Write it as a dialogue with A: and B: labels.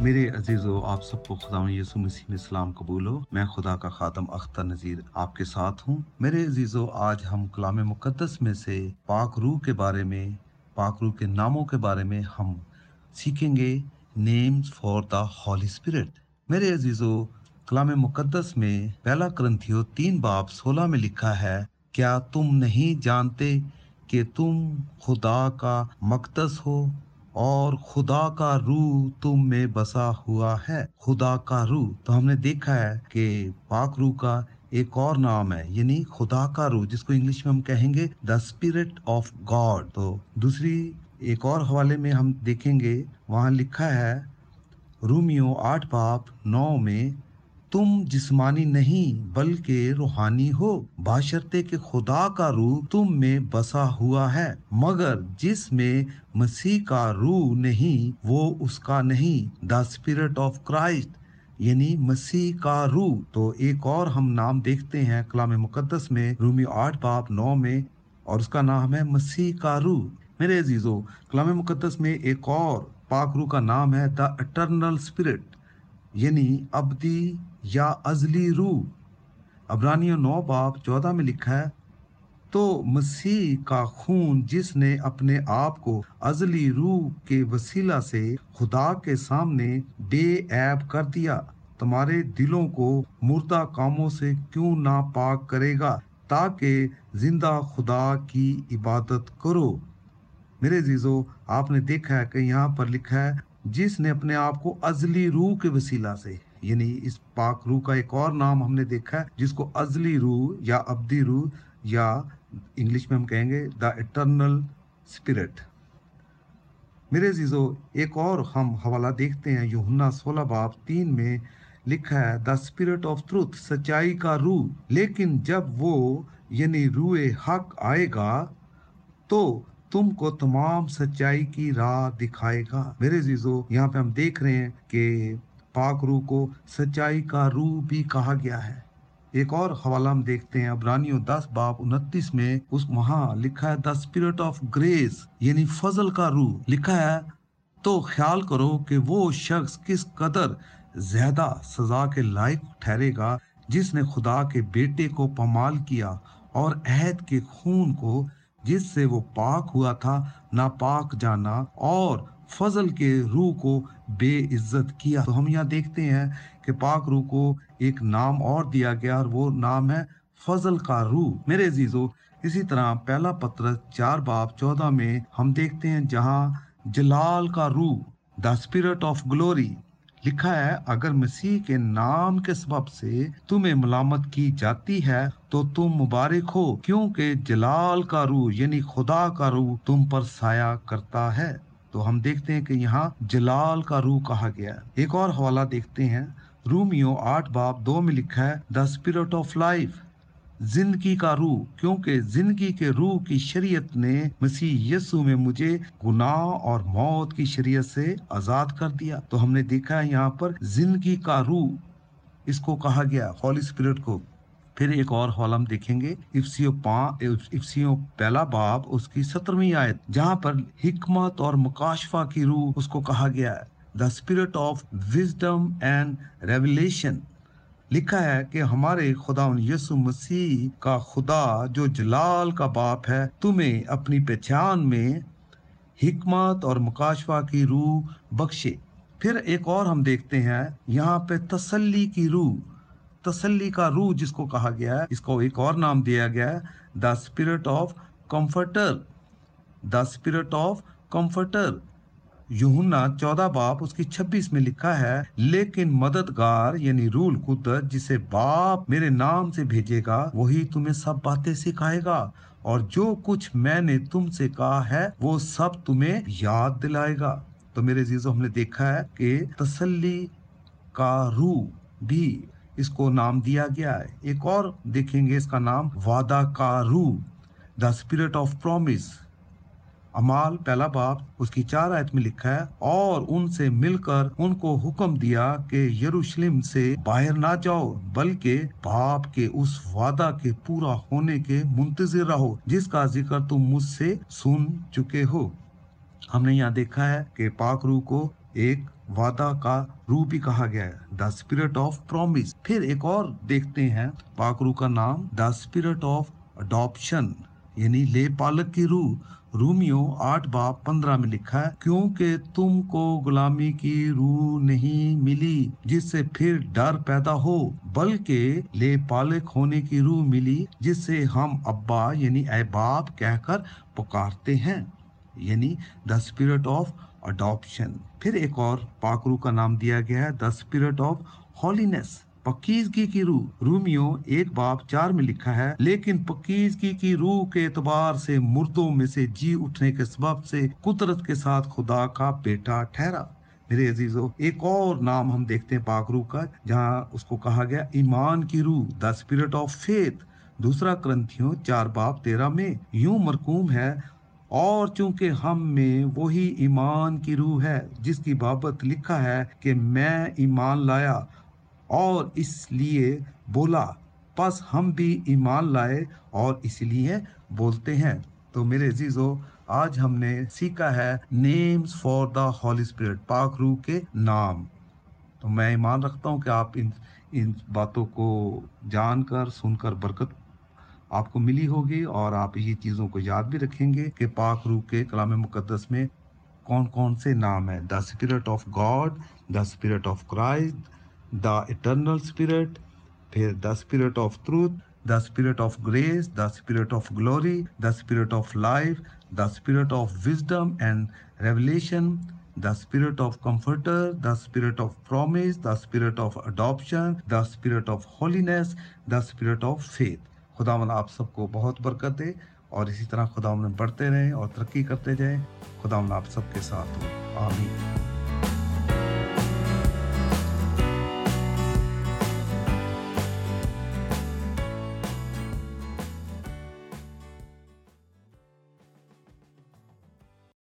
A: میرے عزیزو، آپ سب کو خدا یسو مسیح میں سلام قبول ہو۔ میں خدا کا خاتم اختر نذیر آپ کے ساتھ ہوں۔ میرے عزیزو، آج ہم کلام مقدس میں سے پاک روح کے بارے میں، پاک روح کے ناموں کے بارے میں ہم سیکھیں گے۔ Names for the Holy Spirit میرے عزیزو، کلام مقدس میں پہلا کرنتھیو تین باب سولہ میں لکھا ہے، کیا تم نہیں جانتے کہ تم خدا کا مقدس ہو؟ اور خدا کا روح تم میں بسا ہوا ہے۔ خدا کا روح۔ تو ہم نے دیکھا ہے کہ پاک روح کا ایک اور نام ہے یعنی خدا کا روح، جس کو انگلش میں ہم کہیں گے دا اسپرٹ آف گاڈ تو دوسری ایک اور حوالے میں ہم دیکھیں گے، وہاں لکھا ہے، رومیو آٹھ باپ نو میں تم جسمانی نہیں بلکہ روحانی ہو۔ باشرتے کے خدا کا روح تم میں بسا ہوا ہے، مگر جس میں مسیح کا روح نہیں، وہ اس کا نہیں۔ دا اسپرٹ آف کرائسٹ یعنی مسیح کا روح۔ تو ایک اور ہم نام دیکھتے ہیں کلام مقدس میں، رومی آٹھ باپ نو میں، اور اس کا نام ہے مسیح کا روح۔ میرے عزیزو، کلام مقدس میں ایک اور پاک روح کا نام ہے دا اٹرنل اسپرٹ یعنی ابدی یا ازلی روح۔ ابرانی نو باپ چودہ میں لکھا ہے، تو مسیح کا خون جس نے اپنے آپ کو ازلی روح کے وسیلہ سے خدا کے سامنے بے عیب کر دیا، تمہارے دلوں کو مردہ کاموں سے کیوں نہ پاک کرے گا؟ تاکہ زندہ خدا کی عبادت کرو۔ میرے عزیزو، آپ نے دیکھا ہے کہ یہاں پر لکھا ہے جس نے اپنے آپ کو ازلی روح کے وسیلہ سے یعنی اس پاک روح کا ایک اور نام ہم نے دیکھا ہے، جس کو ازلی روح یا ابدی روح یا انگلش میں ہم کہیں گے دا اٹرنل اسپرٹ میرے عزیزو، ایک اور ہم حوالہ دیکھتے ہیں یوہنا سولہ باب تین میں لکھا ہے، دا اسپرٹ آف ٹروتھ، سچائی کا روح۔ لیکن جب وہ یعنی روح حق، آئے گا تو تم کو تمام سچائی کی راہ دکھائے گا۔ میرے عزیزو، یہاں پہ ہم دیکھ رہے ہیں کہ پاک روح کو سچائی کا روح بھی کہا گیا ہے۔ ایک اور حوالہ ہم دیکھتے ہیں ابرانی دس باپ انتیس میں اس وہاں لکھا ہے دا اسپرٹ آف گریس یعنی فضل کا روح۔ لکھا ہے، تو خیال کرو کہ وہ شخص کس قدر زیادہ سزا کے لائق ٹھہرے گا، جس نے خدا کے بیٹے کو پمال کیا اور عہد کے خون کو جس سے وہ پاک ہوا تھا، ناپاک جانا اور فضل کے روح کو بے عزت کیا۔ تو ہم یہاں دیکھتے ہیں کہ پاک روح کو ایک نام اور دیا گیا اور وہ نام ہے فضل کا روح۔ میرے عزیزو، اسی طرح پہلا پتر چار باپ چودہ میں ہم دیکھتے ہیں جہاں جلال کا روح دا اسپرٹ آف گلوری لکھا ہے، اگر مسیح کے نام کے سبب سے تمہیں ملامت کی جاتی ہے، تو تم مبارک ہو، کیونکہ جلال کا روح یعنی خدا کا روح تم پر سایہ کرتا ہے۔ تو ہم دیکھتے ہیں کہ یہاں جلال کا روح کہا گیا ایک اور حوالہ دیکھتے ہیں رومیو آٹھ باپ دو میں لکھا ہے دا اسپرٹ آف لائف زندگی کا روح، کیونکہ زندگی کے روح کی شریعت نے مسیح یسو میں مجھے گناہ اور موت کی شریعت سے آزاد کر دیا۔ تو ہم نے دیکھا یہاں پر زندگی کا روح، اس کو کہا گیا، ہولی اسپرٹ کو۔ پھر ایک اور حوالہ ہم دیکھیں گے افسیو افسیو پہلا باب، اس کی سترویں آیت، جہاں پر حکمت اور مکاشفہ کی روح، اس کو کہا گیا۔ ہے the spirit of wisdom and revelation لکھا ہے کہ ہمارے خدا یسو مسیح کا خدا جو جلال کا باپ ہے، تمہیں اپنی پہچان میں حکمت اور مکاشفہ کی روح بخشے۔ پھر ایک اور ہم دیکھتے ہیں، یہاں پہ تسلی کی روح۔ تسلی کا روح جس کو کہا گیا ہے، اس کو ایک اور نام دیا گیا ہے، the spirit of comforter. The spirit of comforter. یوہنا چودہ باپ اس کی چھبیس میں لکھا ہے، لیکن مددگار یعنی رول قدرت جسے باپ میرے نام سے بھیجے گا، وہی تمہیں سب باتیں سکھائے گا۔ اور جو کچھ میں نے تم سے کہا ہے، وہ سب تمہیں یاد دلائے گا۔ تو میرے عزیزو، ہم نے دیکھا ہے کہ تسلی کا روح بھی اس کو نام دیا گیا ہے۔ ایک اور دیکھیں گے، اس کا نام وعدہ کا روح دا اسپرٹ آف پرومس امال پہلا باپ اس کی چار آیت میں لکھا ہے، اور ان سے مل کر ان کو حکم دیا کہ یروشلم سے باہر نہ جاؤ، بلکہ باپ کے اس وعدہ کے پورا ہونے کے منتظر رہو، جس کا ذکر تم مجھ سے سن چکے ہو۔ ہم نے یہاں دیکھا ہے کہ پاک روح کو ایک وعدہ کا روح بھی کہا گیا ہے دا اسپرٹ آف پرومس پھر ایک اور دیکھتے ہیں، پاک روح کا نام دا اسپرٹ آف اڈاپشن یعنی لے پالک کی روح۔ رومیو آٹھ باپ پندرہ میں لکھا ہے، کیونکہ تم کو غلامی کی روح نہیں ملی، جس سے پھر ڈر پیدا ہو، بلکہ لے پالک ہونے کی روح ملی، جس سے ہم ابا یعنی اے باپ کہہ کر پکارتے ہیں۔ یعنی دا اسپرٹ آف اڈاپشن پھر ایک اور پاکرو کا نام دیا گیا ہے دا اسپرٹ آف ہالینس پکیزگی کی روح رومیو ایک باپ چار میں لکھا ہے، لیکن پکیزگی کی روح کے اعتبار سے مردوں میں سے جی اٹھنے کے سبب سے قدرت کے ساتھ خدا کا بیٹا ٹھہرا۔ میرے عزیزو، ایک اور نام ہم دیکھتے ہیں پاک روح کا، جہاں اس کو کہا گیا ایمان کی روح، دا اسپرٹ آف فیتھ۔ دوسرا کرنتھیوں چار باپ تیرہ میں، یوں مرکوم ہے، اور چونکہ ہم میں وہی ایمان کی روح ہے، جس کی بابت لکھا ہے کہ میں ایمان لایا اور اس لیے بولا، پس ہم بھی ایمان لائے اور اس لیے بولتے ہیں۔ تو میرے عزیزو، آج ہم نے سیکھا ہے names for the Holy Spirit پاک روح کے نام۔ تو میں ایمان رکھتا ہوں کہ آپ ان ان باتوں کو جان کر، سن کر برکت آپ کو ملی ہوگی اور آپ یہ چیزوں کو یاد بھی رکھیں گے کہ پاک روح کے کلام مقدس میں کون کون سے نام ہیں۔ The spirit of God the spirit of Christ the eternal spirit پھر the spirit of truth the spirit of grace the spirit of glory the spirit of life the spirit of wisdom and revelation the spirit of comforter the spirit of promise the spirit of adoption the spirit of holiness the spirit of faith خدا من آپ سب کو بہت برکت دے اور اسی طرح خدا من بڑھتے رہیں اور ترقی کرتے جائیں خدا من آپ سب کے ساتھ ہو آمین